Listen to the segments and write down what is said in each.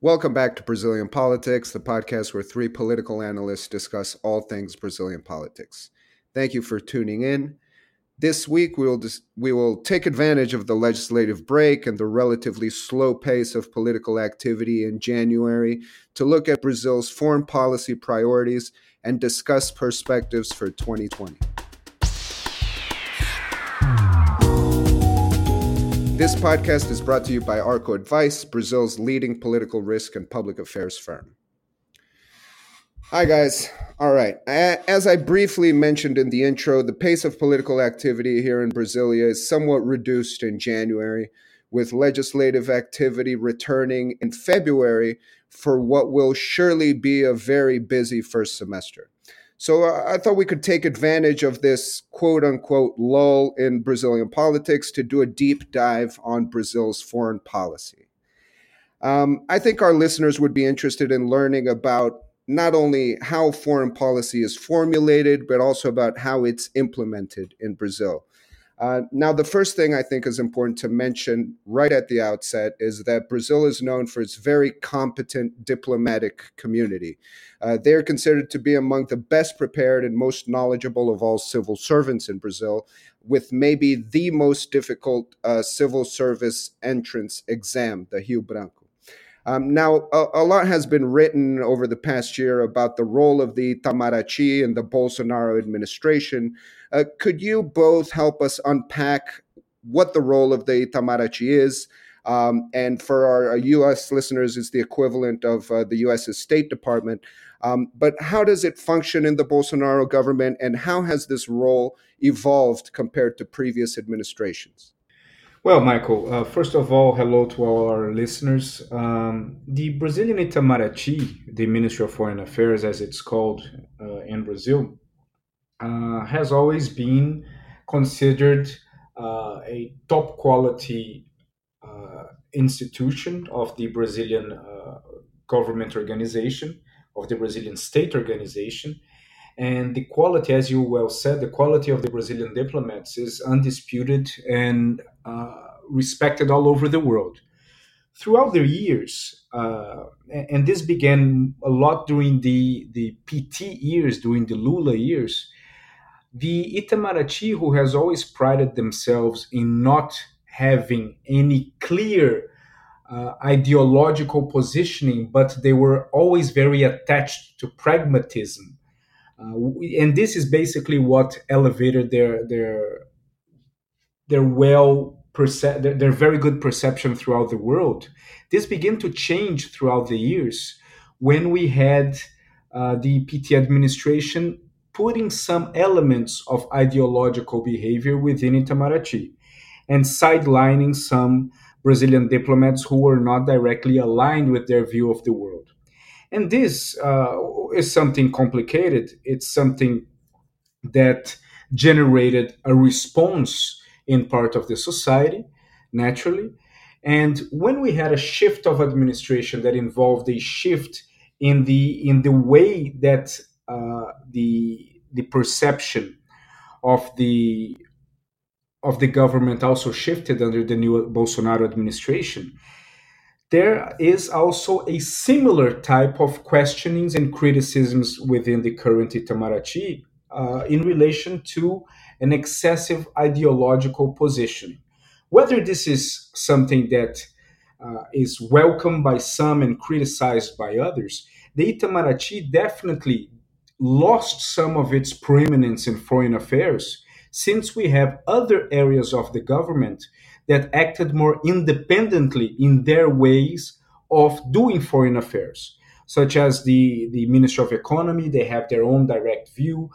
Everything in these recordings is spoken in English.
Welcome back to Brazilian Politics, the podcast where three political analysts discuss all things Brazilian politics. Thank you for tuning in. This week, we will, dis- we will take advantage of the legislative break and the relatively slow pace of political activity in January to look at Brazil's foreign policy priorities and discuss perspectives for 2020. This podcast is brought to you by Arko Advice, Brazil's leading political risk and public affairs firm. Hi, guys. All right. As I briefly mentioned in the intro, the pace of political activity here in Brasilia is somewhat reduced in January, with legislative activity returning in February for what will surely be a very busy first semester. So uh, I thought we could take advantage of this quote unquote lull in Brazilian politics to do a deep dive on Brazil's foreign policy. Um, I think our listeners would be interested in learning about not only how foreign policy is formulated, but also about how it's implemented in Brazil. Uh, now, the first thing I think is important to mention right at the outset is that Brazil is known for its very competent diplomatic community. Uh, they are considered to be among the best prepared and most knowledgeable of all civil servants in Brazil, with maybe the most difficult uh, civil service entrance exam, the Rio Branco. Um, now, a, a, lot has been written over the past year about the role of the Itamaraty and the Bolsonaro administration. Uh, could you both help us unpack what the role of the Itamaraty is? Um, and for our, U.S. listeners, it's the equivalent of uh, the U.S.'s State Department. Um, but how does it function in the Bolsonaro government, and how has this role evolved compared to previous administrations? Well, Michael, uh, first of all, hello to all our listeners. Um, the Brazilian Itamaraty, the Ministry of Foreign Affairs, as it's called uh, in Brazil, uh, has always been considered uh, a top quality uh, institution of the Brazilian uh, government organization, of the Brazilian state organization. And the quality, as you well said, the quality of the Brazilian diplomats is undisputed and uh, respected all over the world. Throughout the years, uh, and this began a lot during the, the PT years, during the Lula years, the Itamaraty, who has always prided themselves in not having any clear uh, ideological positioning, but they were always very attached to pragmatism uh, and this is basically what elevated their their their well perce- their, their very good perception throughout the world. This began to change throughout the years when we had uh, the PT administration putting some elements of ideological behavior within Itamaraty and sidelining some Brazilian diplomats who were not directly aligned with their view of the world. And this uh, is something complicated. It's something that generated a response in part of the society, naturally. And when we had a shift of administration that involved a shift in the in the way that the the perception of the of the government also shifted under the new Bolsonaro administration, there is also a similar type of questionings and criticisms within the current Itamaraty uh, in relation to an excessive ideological position. Whether this is something that uh, is welcomed by some and criticized by others, the Itamaraty definitely lost some of its preeminence in foreign affairs since we have other areas of the government that acted more independently in their ways of doing foreign affairs, such as the, the Ministry of Economy, they have their own direct view,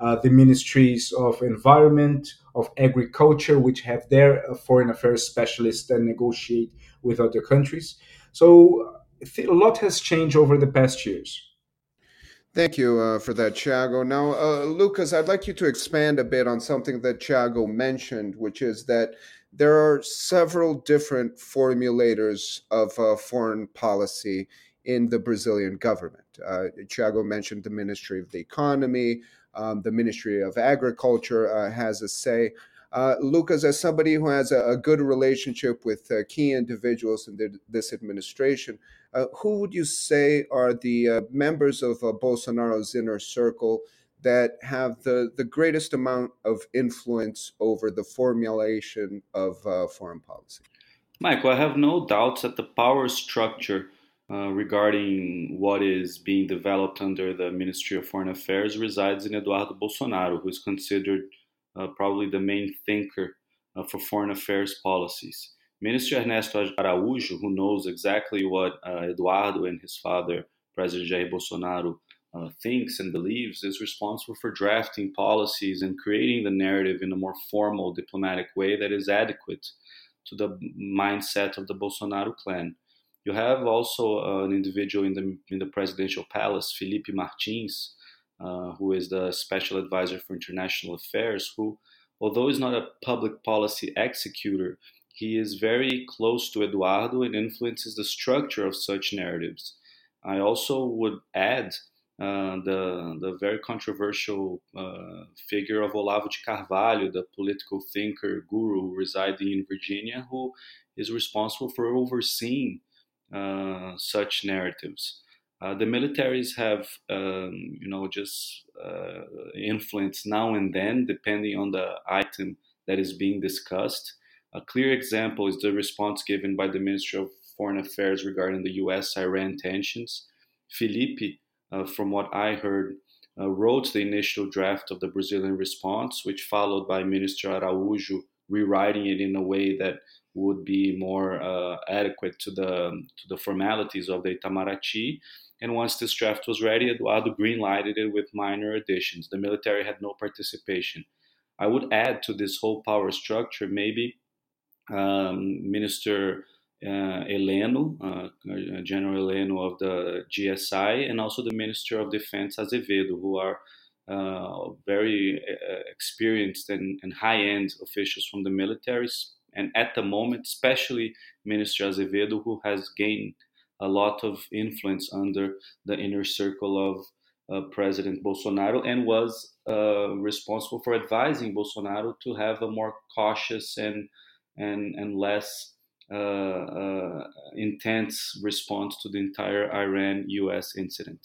uh, the ministries of environment, of agriculture, which have their uh, foreign affairs specialists that negotiate with other countries. So a lot has changed over the past years. Thank you uh, for that, Thiago. Now, uh, Lucas, I'd like you to expand a bit on something that Thiago mentioned, which is that there are several different formulators of uh, foreign policy in the Brazilian government. Uh, mentioned the Ministry of the Economy, um, the Ministry of Agriculture uh, has a say. Uh, Lucas, as somebody who has a, a good relationship with uh, key individuals in the, this administration, uh, who would you say are the uh, members of uh, Bolsonaro's inner circle that have the, the greatest amount of influence over the formulation of uh, foreign policy? Michael, I have no doubts that the power structure uh, regarding what is being developed under the Ministry of Foreign Affairs resides in Eduardo Bolsonaro, who is considered probably the main thinker for foreign affairs policies. Minister Ernesto Araújo, who knows exactly what uh, Eduardo and his father, President Jair Bolsonaro, uh, thinks and believes, is responsible for drafting policies and creating the narrative in a more formal diplomatic way that is adequate to the mindset of the Bolsonaro clan. You have also uh, an individual in the in the presidential palace, Felipe Martins, uh, who is the special advisor for international affairs, who, although is not a public policy executor, he is very close to Eduardo and influences the structure of such narratives. I also would add uh, the, the very controversial uh, figure of Olavo de Carvalho, the political thinker guru residing in Virginia, who is responsible for overseeing uh, such narratives. Uh, the militaries have, um, you know, just uh, influence now and then, depending on the item that is being discussed. A clear example is the response given by the Ministry of Foreign Affairs regarding the U.S. Iran tensions. Felipe uh, from what I heard, uh, wrote the initial draft of the Brazilian response, which followed by Minister Araújo rewriting it in a way that would be more uh, adequate to the to the formalities of the Itamaraty. And once this draft was ready, Eduardo greenlighted it with minor additions. The military had no participation. I would add to this whole power structure maybe um, Minister uh, uh, uh, General Heleno of the GSI, and also the Minister of Defense Azevedo, who are uh, very uh, experienced and, and high end officials from the militaries. And at the moment, especially Minister Azevedo, who has gained a lot of influence under the inner circle of uh, President Bolsonaro and was responsible for advising Bolsonaro to have a more cautious and and, and less uh, uh, intense response to the entire Iran US incident.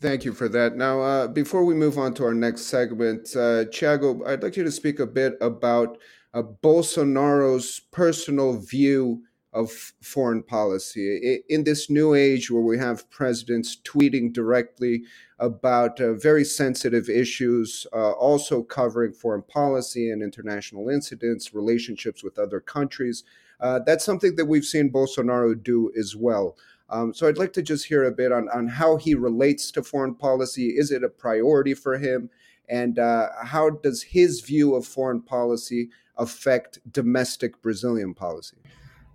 Thank you for that. Now, uh, before we move on to our next segment, uh, Thiago, I'd like you to speak a bit about uh, Bolsonaro's personal view of foreign policy. In this new age where we have presidents tweeting directly about uh, very sensitive issues, uh, also covering foreign policy and international incidents, relationships with other countries, uh, that's something that we've seen Bolsonaro do as well. Um, so I'd like to just hear a bit on, on how he relates to foreign policy. Is it a priority for him? And uh, how does his view of foreign policy affect domestic Brazilian policy?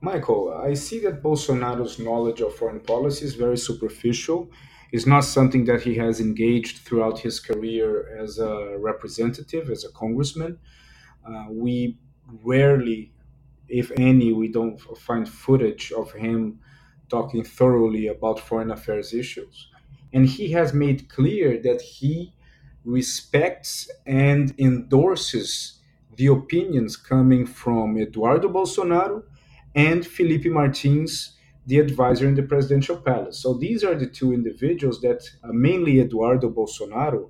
Michael, I see that Bolsonaro's knowledge of foreign policy is very superficial. It's not something that he has engaged throughout his career as a representative, as a congressman. Uh, we rarely if any, we don't find footage of him talking thoroughly about foreign affairs issues. And he has made clear that he respects and endorses the opinions coming from Eduardo Bolsonaro and Felipe Martins, the advisor in the presidential palace. So these are the two individuals that, uh, mainly Eduardo Bolsonaro,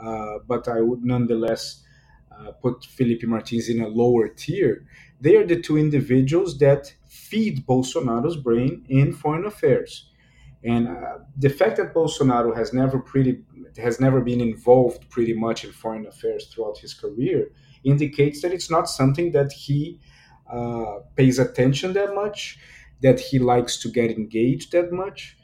uh, but I would nonetheless uh, put Felipe Martins in a lower tier they are the two individuals that feed Bolsonaro's brain in foreign affairs. And uh, the fact that Bolsonaro has never pretty has never been involved pretty much in foreign affairs throughout his career indicates that it's not something that he uh, pays attention that much, that he likes to get engaged that much,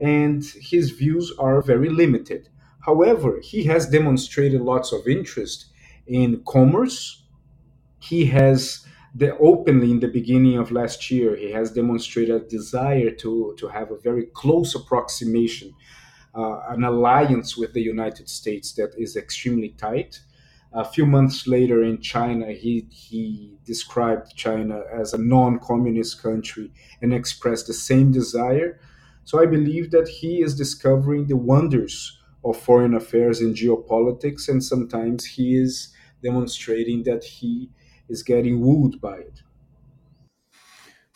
and his views are very limited. However, he has demonstrated lots of interest in commerce. He has the, openly in the beginning of last year, he has demonstrated a desire to, to have a very close approximation, uh, an alliance with the United States that is extremely tight. A few months later in China, he, he described China as a non communist country and expressed the same desire. So I believe that he is discovering the wonders of foreign affairs and geopolitics, and sometimes he is demonstrating that he is getting wooed by it.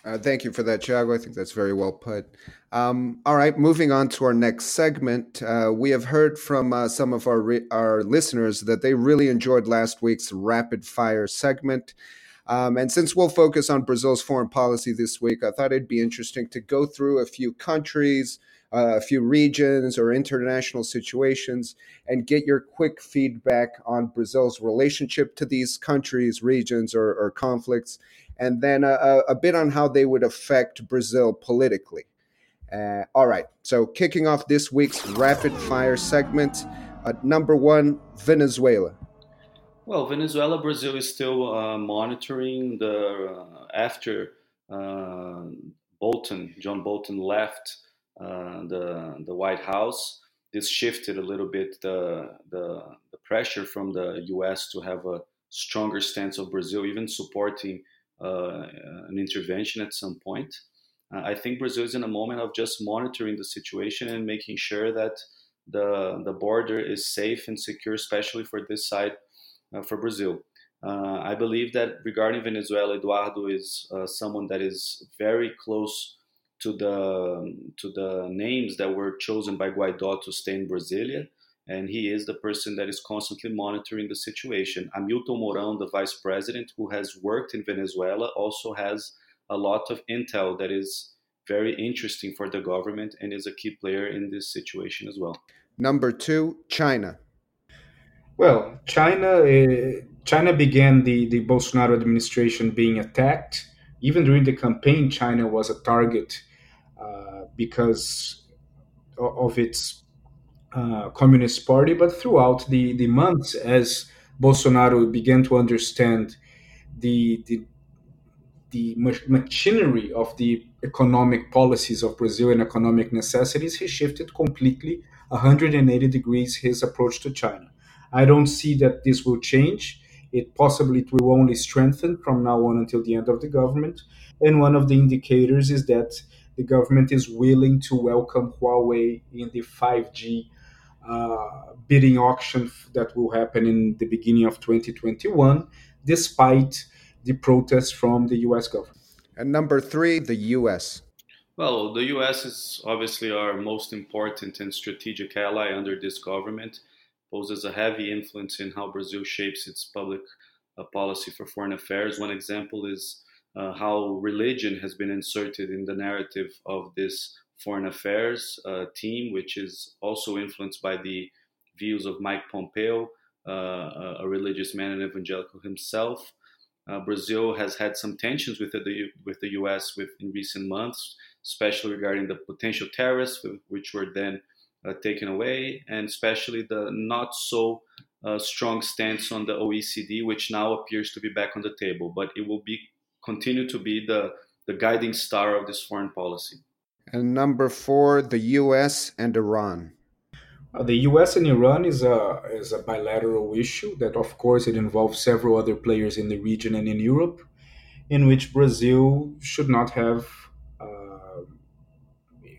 Uh, thank you for that, Thiago. I think that's very well put. Um, all right, moving on to our next segment. Uh, we have heard from uh, some of our re- our listeners that they really enjoyed last week's rapid fire segment. Um, and since we'll focus on Brazil's foreign policy this week, I thought it'd be interesting to go through a few countries, a few regions, or international situations and get your quick feedback on Brazil's relationship to these countries, regions, or, or conflicts, and then a, a, bit on how they would affect Brazil politically. Uh, all right, so kicking off this week's rapid fire segment, uh, number one, Venezuela. Well, Venezuela, Brazil is still uh, monitoring the uh, after uh, Bolton, John Bolton left uh, the the White House. This shifted a little bit the, the, the pressure from the U.S. to have a stronger stance of Brazil, even supporting uh, an intervention at some point. Uh, I think Brazil is in a moment of just monitoring the situation and making sure that the the border is safe and secure, especially for this side uh, for Brazil. Uh, I believe that regarding Venezuela, Eduardo is uh, someone that is very close to the to the names that were chosen by Guaido to stay in Brasilia, and he is the person that is constantly monitoring the situation. Hamilton Mourão, the vice president, who has worked in Venezuela, also has a lot of intel that is very interesting for the government and is a key player in this situation as well. Number two, China. Well, China uh, China began the, the Bolsonaro administration being attacked. Even during the campaign, China was a target uh, because of its uh, Communist Party. But throughout the, the months, as Bolsonaro began to understand the, the, the machinery of the economic policies of Brazil and economic necessities, he shifted completely 180 degrees his approach to China. I don't see that this will change. It possibly it will only strengthen from now on until the end of the government. And one of the indicators is that the government is willing to welcome Huawei in the 5G uh, bidding auction that will happen in the beginning of 2021, despite the protests from the US government. And number three, the US. Well, the US is obviously our most important and strategic ally under this government poses a heavy influence in how Brazil shapes its public uh, policy for foreign affairs. One example is uh, how religion has been inserted in the narrative of this foreign affairs uh, team, which is also influenced by the views of Mike Pompeo, uh, a religious man and evangelical himself. Uh, Brazil has had some tensions with the with the U.S. With in recent months, especially regarding the potential terrorists, which were then uh, taken away, and especially the not so uh, strong stance on the OECD, which now appears to be back on the table. But it will be continue to be the the guiding star of this foreign policy. And number four, the U.S. and Iran. Uh, the U.S. and Iran is a is a bilateral issue that, of course, it involves several other players in the region and in Europe, in which Brazil should not have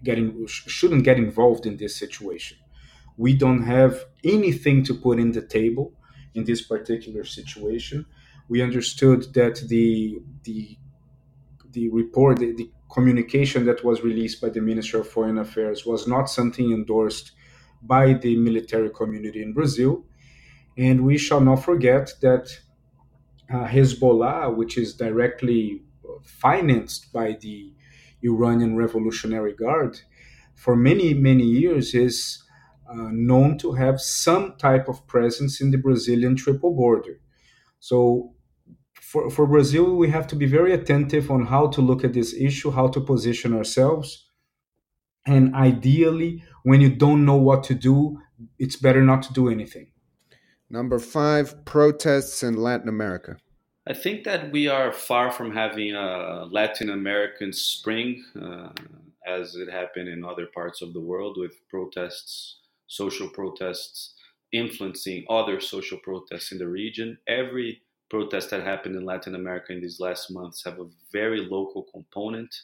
getting shouldn't get involved in this situation. We don't have anything to put in the table in this particular situation. We understood that the the the report, the, the communication that was released by the Minister of Foreign Affairs was not something endorsed by the military community in Brazil. And we shall not forget that uh, Hezbollah, which is directly financed by the Iranian Revolutionary Guard, for many, many years is uh, known to have some type of presence in the Brazilian triple border. So, for, for Brazil, we have to be very attentive on how to look at this issue, how to position ourselves. And ideally, when you don't know what to do, it's better not to do anything. Number five, protests in Latin America. I think that we are far from having a Latin American spring, uh, as it happened in other parts of the world with protests, social protests, influencing other social protests in the region. Every protest that happened in Latin America in these last months have a very local component.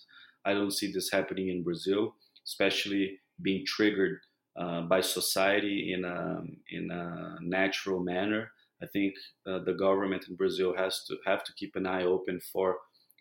I don't see this happening in Brazil, especially being triggered uh, by society in a, in a natural manner I think uh, the government in Brazil has to have to keep an eye open for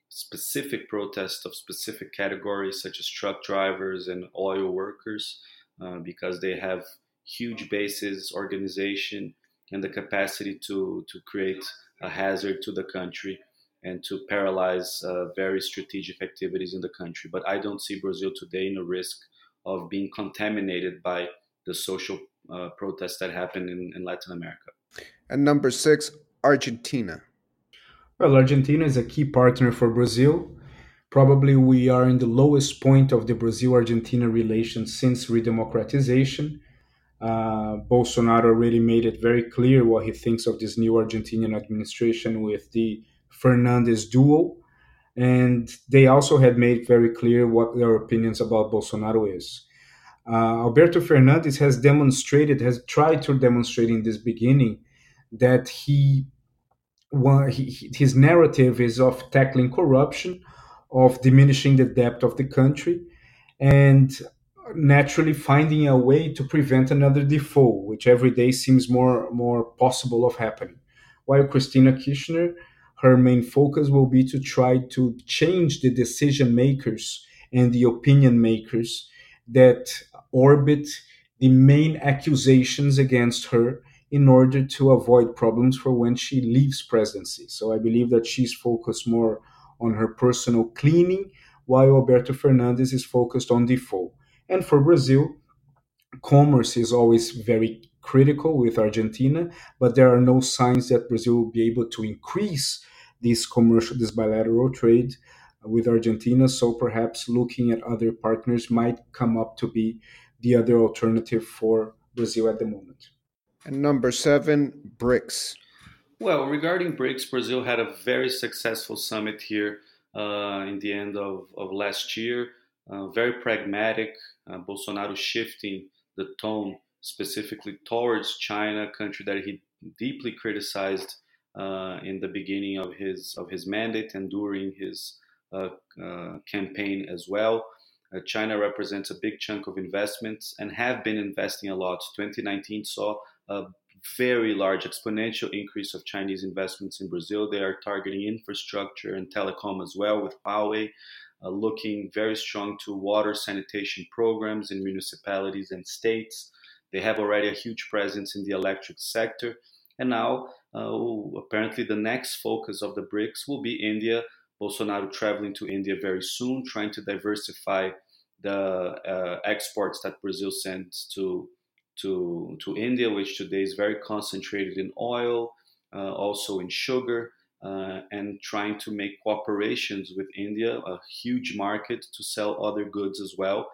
specific protests of specific categories, such as truck drivers and oil workers, uh, because they have huge bases, organization, and the capacity to, to create a hazard to the country and to paralyze uh, very strategic activities in the country. But I don't see Brazil today in a risk of being contaminated by the social uh, protests that happen in, in Latin America. And number six, Argentina. Well, Argentina is a key partner for Brazil. Probably we are in the lowest point of the Brazil Argentina relations since redemocratization. Uh, Bolsonaro already made it very clear what he thinks of this new Argentinian administration with the Fernandez duo. And they also had made very clear what their opinions about Bolsonaro is. Uh, Alberto Fernandez has demonstrated, has tried to demonstrate in this beginning that he, he his narrative is of tackling corruption, of diminishing the debt of the country, and naturally finding a way to prevent another default, which every day seems more more possible of happening. While Cristina Kirchner, her main focus will be to try to change the decision makers and the opinion makers that orbit the main accusations against her in order to avoid problems for when she leaves presidency. So I believe that she's focused more on her personal cleaning, while Alberto Fernandez is focused on default. And for Brazil, commerce is always very critical with Argentina, but there are no signs that Brazil will be able to increase this commercial, this bilateral trade with Argentina. So perhaps looking at other partners might come up to be the other alternative for Brazil at the moment. And number seven, BRICS. Well, regarding BRICS, Brazil had a very successful summit here uh, in the end of, of last year. Uh, very pragmatic. Uh, Bolsonaro shifting the tone specifically towards China, a country that he deeply criticized uh, in the beginning of his of his mandate and during his uh, uh, campaign as well. China represents a big chunk of investments and have been investing a lot. 2019 saw a very large exponential increase of Chinese investments in Brazil. They are targeting infrastructure and telecom as well with Huawei. Uh, looking very strong to water sanitation programs in municipalities and states. They have already a huge presence in the electric sector. And now, uh, apparently, the next focus of the BRICS will be India, Bolsonaro traveling to India very soon, trying to diversify the uh, exports that Brazil sends to to to India, which today is very concentrated in oil, uh, also in sugar, uh, and trying to make cooperations with India, a huge market to sell other goods as well.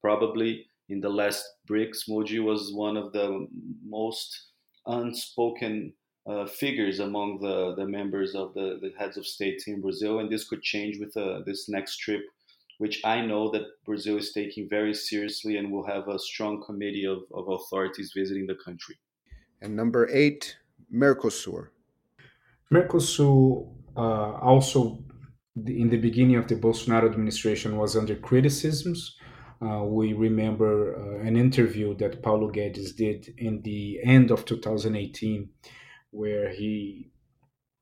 Probably in the last BRICS, Modi was one of the most unspoken uh, figures among the, the members of the, the heads of states in Brazil, and this could change with uh, this next trip, which I know that Brazil is taking very seriously and will have a strong committee of, of authorities visiting the country. And number eight, Mercosur. Mercosur uh, also, in the beginning of the Bolsonaro administration, was under criticisms. Uh, we remember uh, an interview that Paulo Guedes did in the end of 2018 where he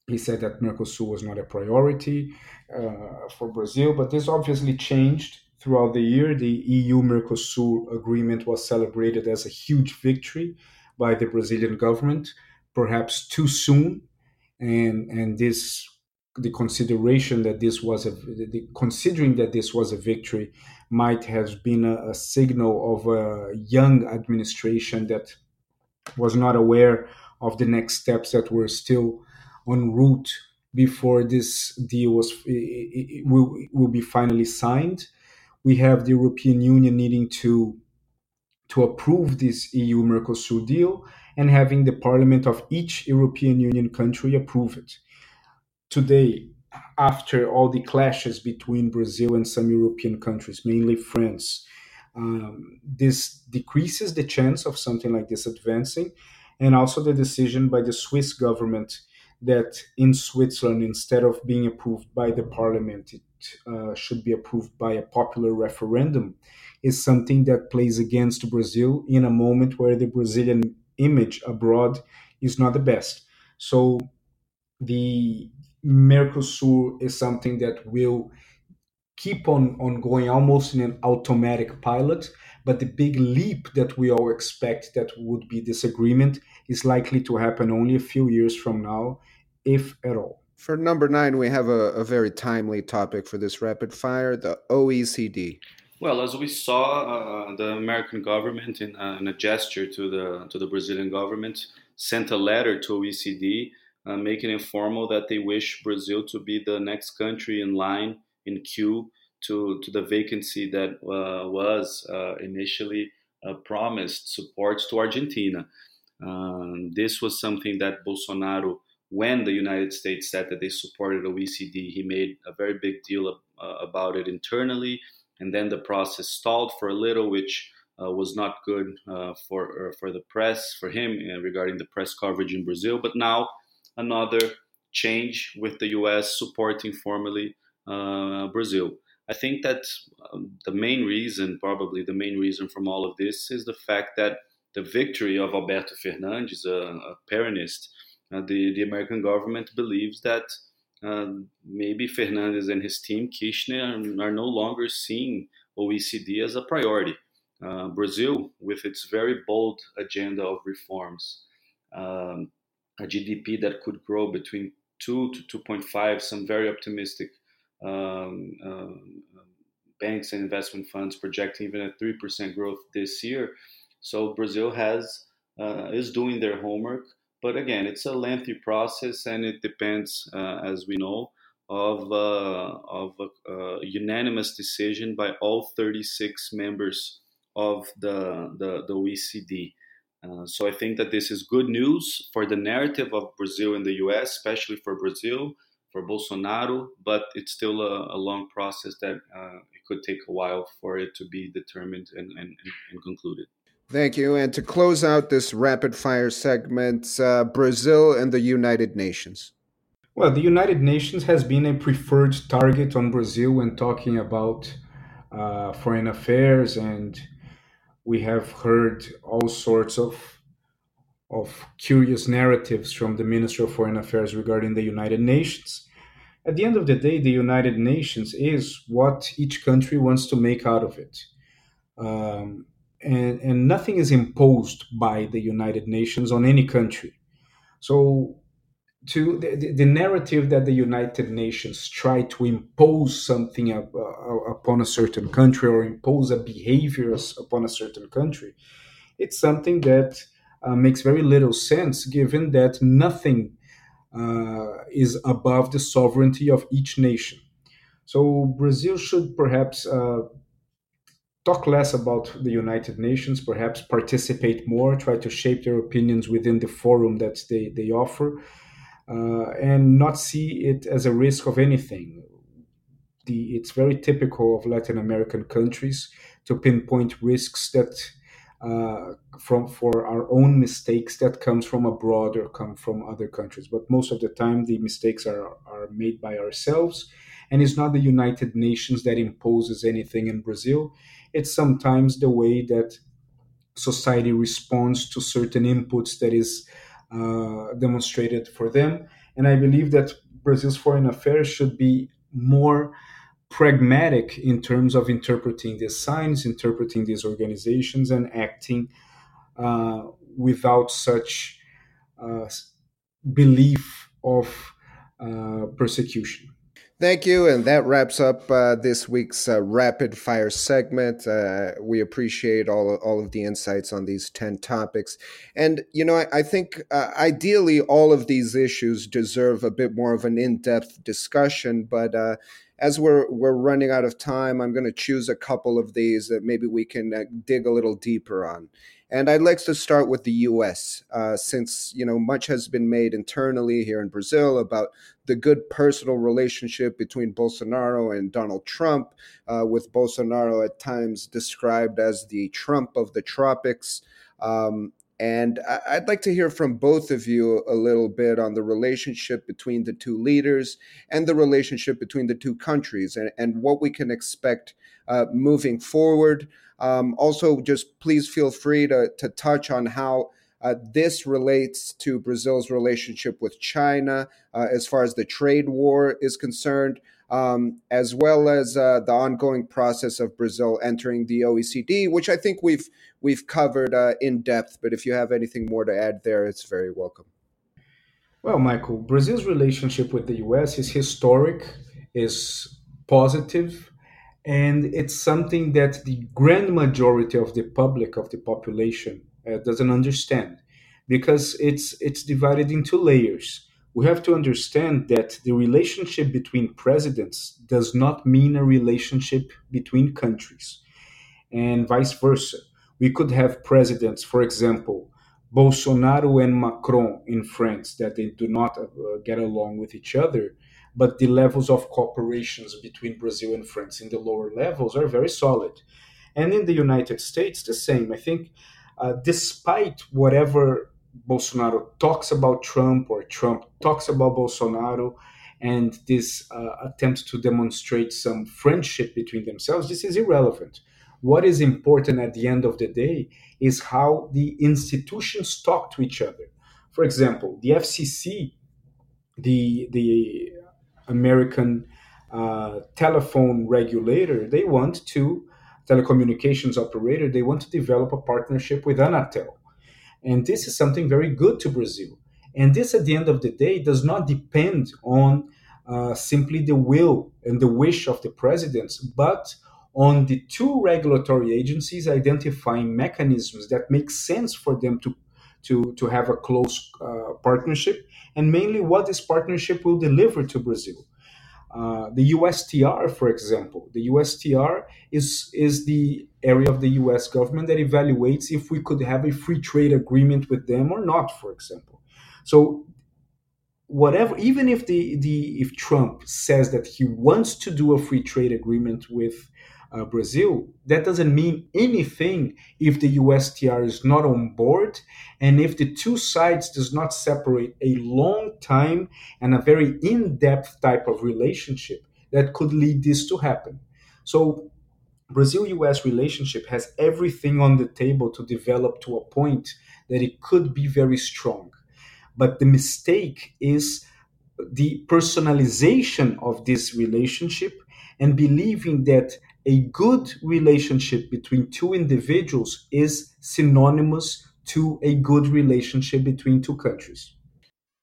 he said that Mercosur was not a priority uh, for Brazil, but this obviously changed throughout the year. The EU Mercosur agreement was celebrated as a huge victory by the Brazilian government, perhaps too soon, and and this the consideration that this was a the, considering that this was a victory might have been a, a signal of a young administration that was not aware of the next steps that were still en route before this deal was it, it will, will be finally signed. We have the European Union needing to to approve this EU Mercosur deal and having the parliament of each European Union country approve it. Today, after all the clashes between Brazil and some European countries, mainly France, um, this decreases the chance of something like this advancing and also the decision by the Swiss government that in Switzerland, instead of being approved by the parliament, it uh, should be approved by a popular referendum, is something that plays against Brazil in a moment where the Brazilian image abroad is not the best. So the Mercosur is something that will keep on, on going almost in an automatic pilot. But the big leap that we all expect that would be this agreement is likely to happen only a few years from now, if at all. For number nine, we have a, a very timely topic for this rapid fire the OECD. Well, as we saw, uh, the American government, in, uh, in, a gesture to the to the Brazilian government, sent a letter to OECD uh, making it formal that they wish Brazil to be the next country in line in queue to to the vacancy that uh, was uh, initially uh, promised support to Argentina. Um, this was something that Bolsonaro, when the United States said that they supported OECD, he made a very big deal of, about it internally and then the process stalled for a little, which uh, was not good uh, for for the press for him regarding the press coverage in Brazil. But now another change with the U.S. supporting formally Brazil. I think that um, the main reason, probably the main reason from all of this, is the fact that the victory of Alberto Fernandez, a, a Peronist, uh, the the American government believes that uh, maybe Fernandez and his team, Kirchner, are no longer seeing OECD as a priority. Uh, Brazil, with its very bold agenda of reforms, um, a GDP that could grow between 2 to 2.5, some very optimistic um, um, banks and investment funds projecting even a 3% growth this year. So Brazil has uh, is doing their homework but again, it's a lengthy process, and it depends, uh, as we know, of uh, of a, a, unanimous decision by all 36 members of the the, the OECD. Uh, so I think that this is good news for the narrative of Brazil in the U.S., especially for Brazil, for Bolsonaro. But it's still a, a long process that uh, it could take a while for it to be determined and, and, and concluded. Thank you. And to close out this rapid fire segment, uh, Brazil and the United Nations. Well, the United Nations has been a preferred target on Brazil when talking about uh, foreign affairs, and we have heard all sorts of of curious narratives from the Minister of Foreign Affairs regarding the United Nations. At the end of the day, the United Nations is what each country wants to make out of it. Um, and, and nothing is imposed by the United Nations on any country. So, to the, the narrative that the United Nations try to impose something up, uh, upon a certain country or impose a behavior upon a certain country, it's something that uh, makes very little sense given that nothing uh, is above the sovereignty of each nation. So Brazil should perhaps uh, talk less about the United Nations, perhaps participate more, try to shape their opinions within the forum that they, they offer, uh, and not see it as a risk of anything. The, it's very typical of Latin American countries to pinpoint risks that uh, from for our own mistakes that comes from abroad or come from other countries. But most of the time, the mistakes are, are made by ourselves, and it's not the United Nations that imposes anything in Brazil it's sometimes the way that society responds to certain inputs that is uh, demonstrated for them. And I believe that Brazil's foreign affairs should be more pragmatic in terms of interpreting these signs, interpreting these organizations, and acting uh, without such uh, belief of uh, persecution. Thank you. And that wraps up uh, this week's uh, rapid fire segment. Uh, we appreciate all, all of the insights on these 10 topics. And, you know, I, I think ideally all of these issues deserve a bit more of an in depth discussion. But as we're, we're running out of time, I'm going to choose a couple of these that maybe we can uh, dig a little deeper on. And I'd like to start with the U.S., uh, since you know much has been made internally here in Brazil about the good personal relationship between Bolsonaro and Donald Trump, uh, with Bolsonaro at times described as the Trump of the tropics. Um, and I'd like to hear from both of you a little bit on the relationship between the two leaders and the relationship between the two countries and, and what we can expect uh, moving forward. Um, also, just please feel free to, to touch on how Uh, this relates to Brazil's relationship with China uh, as far as the trade war is concerned, um, as well as uh, the ongoing process of Brazil entering the OECD, which I think we've we've covered uh, in depth. But if you have anything more to add there, it's very welcome. Well, Michael, Brazil's relationship with the U.S. is historic, is positive, and it's something that the grand majority of the public of the population uh, doesn't understand because it's it's divided into layers we have to understand that the relationship between presidents does not mean a relationship between countries and vice versa we could have presidents for example bolsonaro and macron in france that they do not uh, get along with each other but the levels of cooperations between Brazil and France in the lower levels are very solid. And in the United States, the same. I think, uh, despite whatever Bolsonaro talks about Trump or Trump talks about Bolsonaro, and this uh, attempt to demonstrate some friendship between themselves, this is irrelevant. What is important at the end of the day is how the institutions talk to each other. For example, the FCC, the the American uh, telephone regulator, they want to telecommunications operator, they want to develop a partnership with Anatel. And this is something very good to Brazil. And this, at the end of the day, does not depend on uh, simply the will and the wish of the presidents, but on the two regulatory agencies identifying mechanisms that make sense for them to to, to have a close uh, partnership, and mainly what this partnership will deliver to Brazil. Uh, the USTR, for example, the USTR is is the area of the U.S. government that evaluates if we could have a free trade agreement with them or not, for example. So, whatever, even if the the if Trump says that he wants to do a free trade agreement with uh, Brazil, that doesn't mean anything if the USTR is not on board and if the two sides does not separate a long time and a very in-depth type of relationship that could lead this to happen. So Brazil-US relationship has everything on the table to develop to a point that it could be very strong. But the mistake is the personalization of this relationship and believing that a good relationship between two individuals is synonymous to a good relationship between two countries.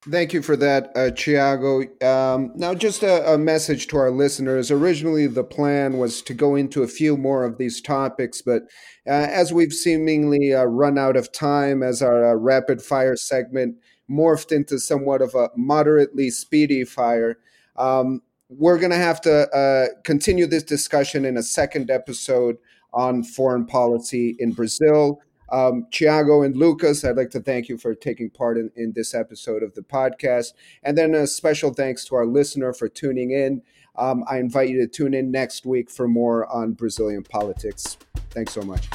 Thank you for that, uh, Thiago. Um, now, just a, a, message to our listeners. Originally, the plan was to go into a few more of these topics, but uh, as we've seemingly uh, run out of time, as our uh, rapid fire segment morphed into somewhat of a moderately speedy fire, um, we're going to have to uh, continue this discussion in a second episode on foreign policy in Brazil. Um, Thiago and Lucas, I'd like to thank you for taking part in, in this episode of the podcast. And then a special thanks to our listener for tuning in. Um, I invite you to tune in next week for more on Brazilian politics. Thanks so much.